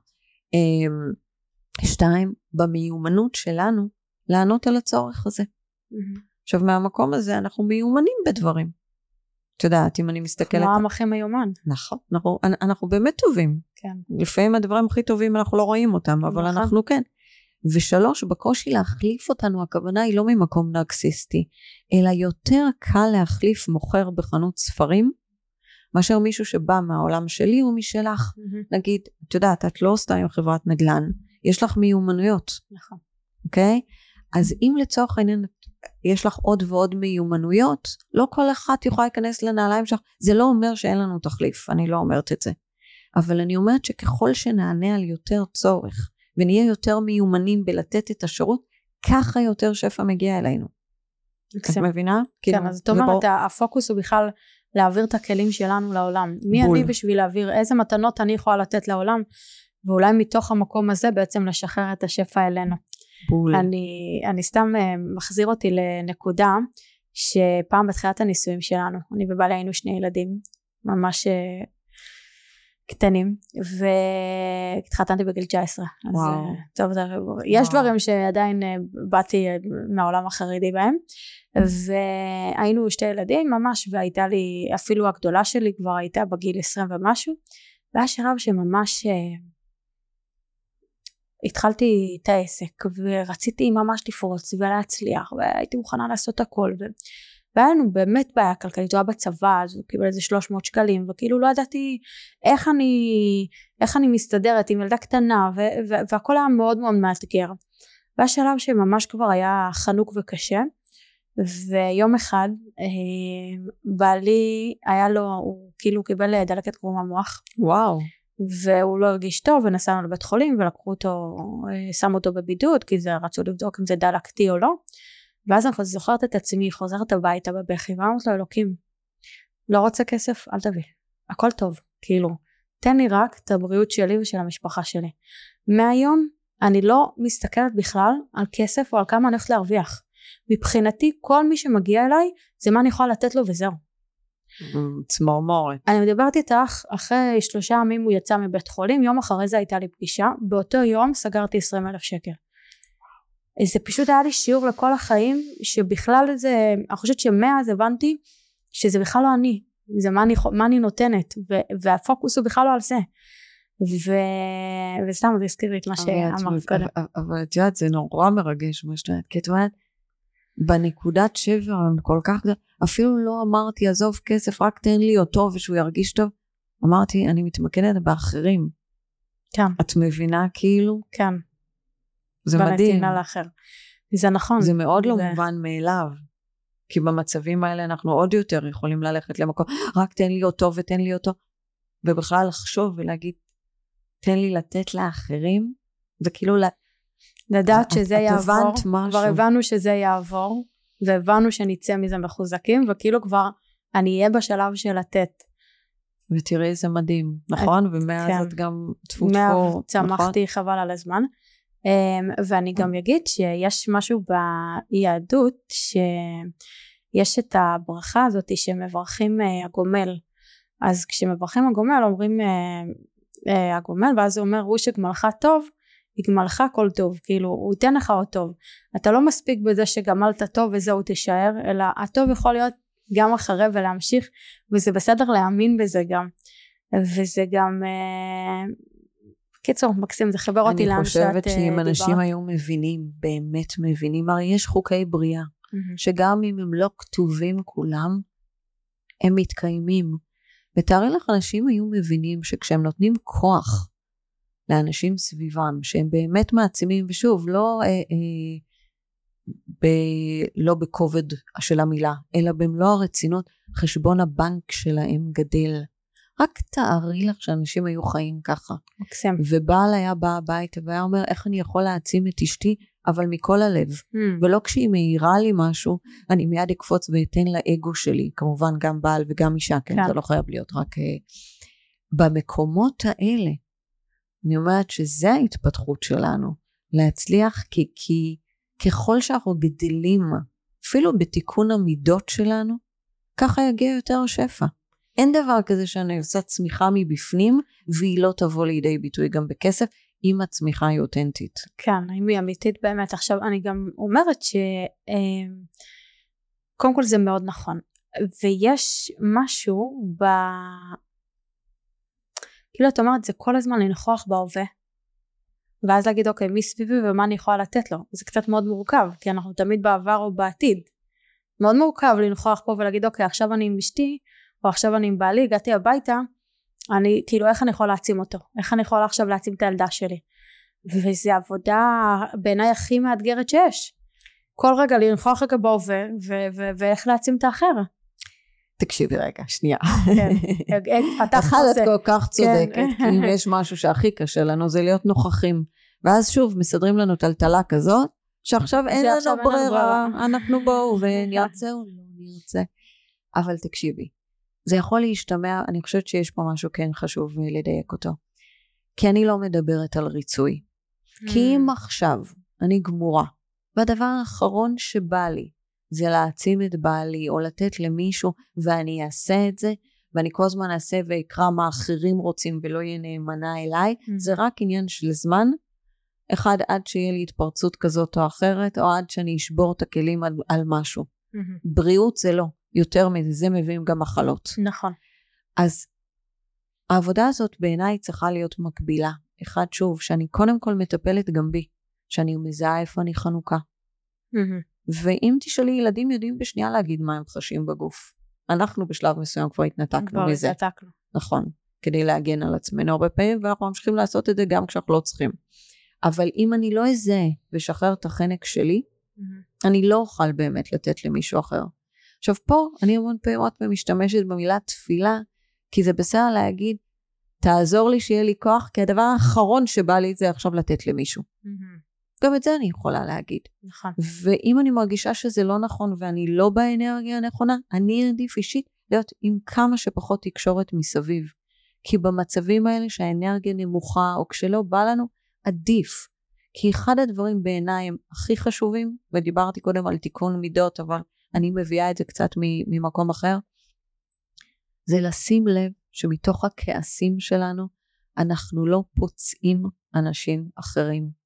שתיים, במיומנות שלנו לענות על הצורך הזה. מהמם. עכשיו, מהמקום הזה אנחנו מיומנים בדברים. את יודעת, אם אני מסתכלת... כמו העם הכי מיומן. נכון, אנחנו, אנחנו באמת טובים. כן. לפעמים הדברים הכי טובים אנחנו לא רואים אותם, אבל נכון. אנחנו כן. ושלוש, בקושי להחליף אותנו, הכוונה היא לא ממקום נרקסיסטי, אלא יותר קל להחליף מוכר בחנות ספרים, מאשר מישהו שבא מהעולם שלי או משלך. מהמם. נגיד, את יודעת, את לא סתם עם חברת נדל"ן, יש לך מיומנויות, נכון. אוקיי? אז אם לצורך העניין יש לך עוד ועוד מיומנויות, לא כל אחת יכולה להיכנס לנעליים שלך. זה לא אומר שאין לנו תחליף, אני לא אומרת את זה. אבל אני אומרת שככל שנענה על יותר צורך, ונהיה יותר מיומנים בלתת את השירות, ככה יותר שפע מגיע אלינו. את מקסים. מבינה? כאילו, כן, אז את זה ברור. אומרת, הפוקוס הוא בכלל להעביר את הכלים שלנו לעולם. מי בול. אני בשביל להעביר, איזה מתנות אני יכולה לתת לעולם, ואולי מתוך המקום הזה בעצם לשחרר את השפע אלינו. בול. אני, אני סתם אה, מחזיר אותי לנקודה שפעם בתחילת הנישואים שלנו, אני ובעלי היינו שני ילדים, ממש אה, קטנים, והתחתנתי בגיל 19. אז וואו. אה, טוב, זה, יש וואו. דברים שעדיין באתי מהעולם החרדי בהם, והיינו שתי ילדים ממש, והייתה לי, אפילו הגדולה שלי כבר הייתה בגיל 20 ומשהו, והיה שלב שממש התחלתי את העסק ורציתי ממש לפרוץ ולהצליח והייתי מוכנה לעשות הכל ו... והיה לנו באמת בעיה כלכלית, הוא היה בצבא אז הוא קיבל איזה 300 שקלים וכאילו לא ידעתי איך אני, איך אני מסתדרת עם ילדה קטנה ו... והכל היה מאוד מאוד מאתגר. והיה שלב שממש כבר היה חנוק וקשה ויום אחד אה, בעלי היה לו, הוא כאילו קיבל דלקת קרום המוח וואו. והוא לא הרגיש טוב ונסענו לבית חולים ולקחו אותו, אה, שמו אותו בבידוד כי זה רצו לבדוק אם זה דלקתי או לא. ואז אני זוכרת את עצמי חוזרת הביתה בבכי ואמרת לו אלוקים לא רוצה כסף אל תביא הכל טוב כאילו תן לי רק את הבריאות שלי ושל המשפחה שלי. מהיום אני לא מסתכלת בכלל על כסף או על כמה אני הולכת להרוויח. מבחינתי כל מי שמגיע אליי זה מה אני יכולה לתת לו וזהו צמרמורת. אני מדברת איתך אחרי שלושה ימים הוא יצא מבית חולים יום אחרי זה הייתה לי פגישה באותו יום סגרתי 20 אלף שקל. זה פשוט היה לי שיעור לכל החיים שבכלל זה אני חושבת שמאז הבנתי שזה בכלל לא אני זה מה אני, מה אני נותנת ו, והפוקוס הוא בכלל לא על זה. ו... וסתם זה הזכיר לי את מה שאמרת קודם. אבל את יודעת, זה נורא מרגש מה שאת אומרת, כי את אומרת, בנקודת שבר כל כך, אפילו לא אמרתי עזוב כסף, רק תן לי אותו ושהוא ירגיש טוב. אמרתי, אני מתמקדת באחרים. כן את מבינה כאילו? כן זה מדהים. לאחר זה נכון זה מאוד לא זה- מובן מאליו. כי במצבים האלה אנחנו עוד יותר יכולים ללכת למקום, רק תן לי אותו ותן לי אותו. ובכלל לחשוב ולהגיד, תן לי לתת לאחרים, וכאילו, לה- לדעת את- שזה את יעבור הבנת משהו. כבר הבנו שזה יעבור והבנו שנצא מזה מחוזקים וכאילו כבר אני אהיה בשלב של לתת ותראי איזה מדהים, נכון? ומאז כן. את גם טפו טפו, מאז נכון? צמחתי חבל על הזמן אמ, ואני גם אגיד שיש משהו ביהדות שיש את הברכה הזאת שמברכים אה, הגומל אז כשמברכים הגומל אומרים אה, אה, הגומל ואז זה אומר הוא שגמלך טוב יגמלך כל טוב כאילו הוא ייתן לך עוד טוב אתה לא מספיק בזה שגמלת טוב וזהו תישאר אלא הטוב יכול להיות גם אחרי ולהמשיך וזה בסדר להאמין בזה גם וזה גם אה, קיצור מקסים זה חיבר אותי אני לאן שאת חושבת אה, שאם אנשים דיברת. היו מבינים, באמת מבינים, הרי יש חוקי בריאה, מהמם. שגם אם הם לא כתובים כולם, הם מתקיימים. ותארי לך, אנשים היו מבינים שכשהם נותנים כוח לאנשים סביבם, שהם באמת מעצימים, ושוב, לא אה, אה, ב- לא בכובד של המילה, אלא במלוא הרצינות, חשבון הבנק שלהם גדל. רק תארי לך שאנשים היו חיים ככה. מקסים. ובעל היה בא הביתה והיה אומר, איך אני יכול להעצים את אשתי, אבל מכל הלב. Hmm. ולא כשהיא מעירה לי משהו, אני מיד אקפוץ ואתן לאגו שלי, כמובן גם בעל וגם אישה, כן, כן. זה לא חייב להיות רק... אה, במקומות האלה, אני אומרת שזה ההתפתחות שלנו, להצליח כי, כי ככל שאנחנו גדלים, אפילו בתיקון המידות שלנו, ככה יגיע יותר שפע. אין דבר כזה שאני עושה צמיחה מבפנים והיא לא תבוא לידי ביטוי גם בכסף, אם הצמיחה היא אותנטית. כן, האם היא אמיתית באמת. עכשיו, אני גם אומרת ש... אה, קודם כל זה מאוד נכון. ויש משהו ב... כאילו את אומרת זה כל הזמן לנכוח בהווה. ואז להגיד אוקיי מי סביבי ומה אני יכולה לתת לו. זה קצת מאוד מורכב כי אנחנו תמיד בעבר או בעתיד. מאוד מורכב לנכוח פה ולהגיד אוקיי עכשיו אני עם אשתי או עכשיו אני עם בעלי הגעתי הביתה אני כאילו איך אני יכולה להעצים אותו איך אני יכולה עכשיו להעצים את הילדה שלי וזה עבודה בעיניי הכי מאתגרת שיש כל רגע לנכוח רגע בהווה ואיך להעצים את האחר תקשיבי רגע, שנייה. כן. [laughs] את כל כך צודקת, כן. [laughs] כי אם יש משהו שהכי קשה לנו זה להיות נוכחים. ואז שוב מסדרים לנו טלטלה כזאת, שעכשיו אין לנו ברירה. אנחנו בואו [laughs] ונרצה או לא נרצה. אבל תקשיבי, זה יכול להשתמע, אני חושבת שיש פה משהו כן חשוב לדייק אותו. כי אני לא מדברת על ריצוי. כי אם עכשיו אני גמורה, והדבר האחרון שבא לי זה להעצים את בעלי או לתת למישהו ואני אעשה את זה, ואני כל הזמן אעשה ואקרא מה אחרים רוצים ולא יהיה נאמנה אליי, זה רק עניין של זמן. אחד, עד שיהיה לי התפרצות כזאת או אחרת, או עד שאני אשבור את הכלים על, על משהו. מהמם. בריאות זה לא, יותר מזה, זה מביאים גם מחלות. נכון אז העבודה הזאת בעיניי צריכה להיות מקבילה. אחד, שוב, שאני קודם כל מטפלת גם בי, שאני מזהה איפה אני חנוכה. מהמם. ואם תשאלי, ילדים יודעים בשנייה להגיד מה הם חשים בגוף. אנחנו בשלב מסוים כבר התנתקנו כבר מזה, התנתקנו. נכון, כדי להגן על עצמנו הרבה פעמים, ואנחנו ממשיכים לעשות את זה גם כשאנחנו לא צריכים. אבל אם אני לא אזהה ואשחרר את החנק שלי, מהמם. אני לא אוכל באמת לתת למישהו אחר. עכשיו פה אני המון פעמים עוד פעם משתמשת במילה תפילה, כי זה בסדר להגיד, תעזור לי שיהיה לי כוח, כי הדבר האחרון שבא לי זה עכשיו לתת למישהו. מהמם. גם את זה אני יכולה להגיד. נכון ואם אני מרגישה שזה לא נכון ואני לא באנרגיה הנכונה, אני אעדיף אישית להיות עם כמה שפחות תקשורת מסביב. כי במצבים האלה שהאנרגיה נמוכה או כשלא בא לנו, עדיף. כי אחד הדברים בעיניי הם הכי חשובים, ודיברתי קודם על תיקון מידות, אבל אני מביאה את זה קצת ממקום אחר, זה לשים לב שמתוך הכעסים שלנו, אנחנו לא פוצעים אנשים אחרים.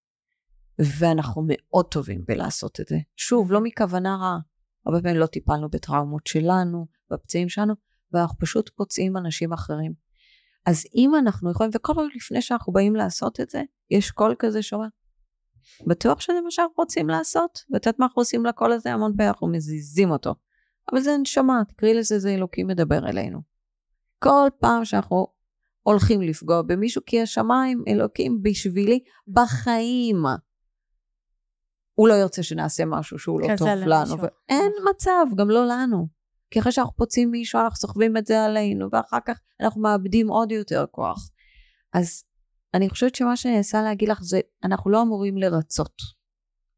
ואנחנו מאוד טובים בלעשות את זה. שוב, לא מכוונה רעה. הרבה פעמים לא טיפלנו בטראומות שלנו, בפצעים שלנו, ואנחנו פשוט פוצעים אנשים אחרים. אז אם אנחנו יכולים, וכל פעם לפני שאנחנו באים לעשות את זה, יש קול כזה שאומר, בטוח שזה מה שאנחנו רוצים לעשות? ואת יודעת מה אנחנו עושים לקול הזה? המון פעמים אנחנו מזיזים אותו. אבל זה נשמה, תקראי לזה, זה אלוקים מדבר אלינו. כל פעם שאנחנו הולכים לפגוע במישהו, כי השמיים, אלוקים בשבילי, בחיים. הוא לא ירצה שנעשה משהו שהוא לא טוב למישהו. לנו. ואין מצב, גם לא לנו. כי אחרי שאנחנו פוצעים מישהו, אנחנו סוחבים את זה עלינו, ואחר כך אנחנו מאבדים עוד יותר כוח. אז אני חושבת שמה שאני מנסה להגיד לך זה, אנחנו לא אמורים לרצות.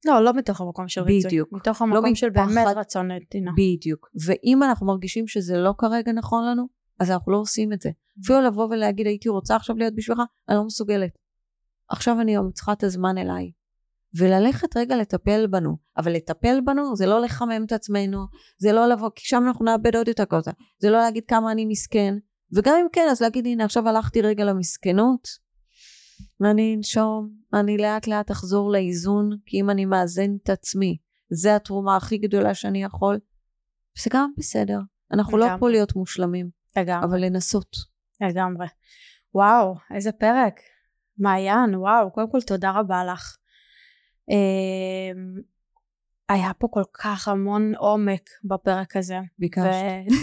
לא, לא מתוך המקום של ריצוי. בדיוק. לא מתוך המקום של מפחד. באמת רצון לנתינה. בדיוק. ואם אנחנו מרגישים שזה לא כרגע נכון לנו, אז אנחנו לא עושים את זה. אפילו לבוא ולהגיד, הייתי רוצה עכשיו להיות בשבילך, אני לא מסוגלת. עכשיו אני צריכה את הזמן אליי. וללכת רגע לטפל בנו. אבל לטפל בנו זה לא לחמם את עצמנו, זה לא לבוא, כי שם אנחנו נאבד עוד יותר כזה. זה לא להגיד כמה אני מסכן. וגם אם כן, אז להגיד, הנה, עכשיו הלכתי רגע למסכנות, ואני אנשום, אני לאט לאט אחזור לאיזון, כי אם אני מאזן את עצמי, זה התרומה הכי גדולה שאני יכול. זה גם בסדר. אנחנו לא לגמרי. פה להיות מושלמים, לגמרי. אבל לנסות. לגמרי. וואו, איזה פרק. מעיין, וואו, קודם כל תודה רבה לך. אמ, היה פה כל כך המון עומק בפרק הזה. ביקשת.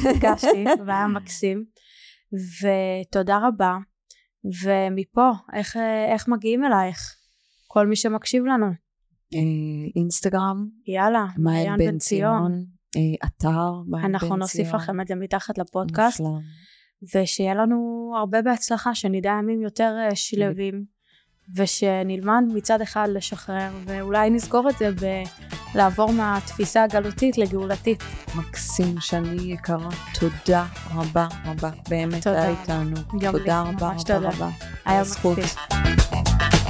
וביקשתי, [laughs] והיה מקסים. ותודה רבה. ומפה, איך, איך מגיעים אלייך? כל מי שמקשיב לנו. אינסטגרם, יאללה, מעיין בן ציון, אה, אתר מעיין בן ציון. אנחנו נוסיף לכם את זה מתחת לפודקאסט. מושלם. ושיהיה לנו הרבה בהצלחה, שנדע ימים יותר אה, שלווים, ושנלמד מצד אחד לשחרר, ואולי נסגור את זה בלעבור מהתפיסה הגלותית לגאולתית. מקסים, שני יקרה, תודה רבה רבה, באמת. היה איתנו. תודה רבה רבה. רבה. היה. מקסים.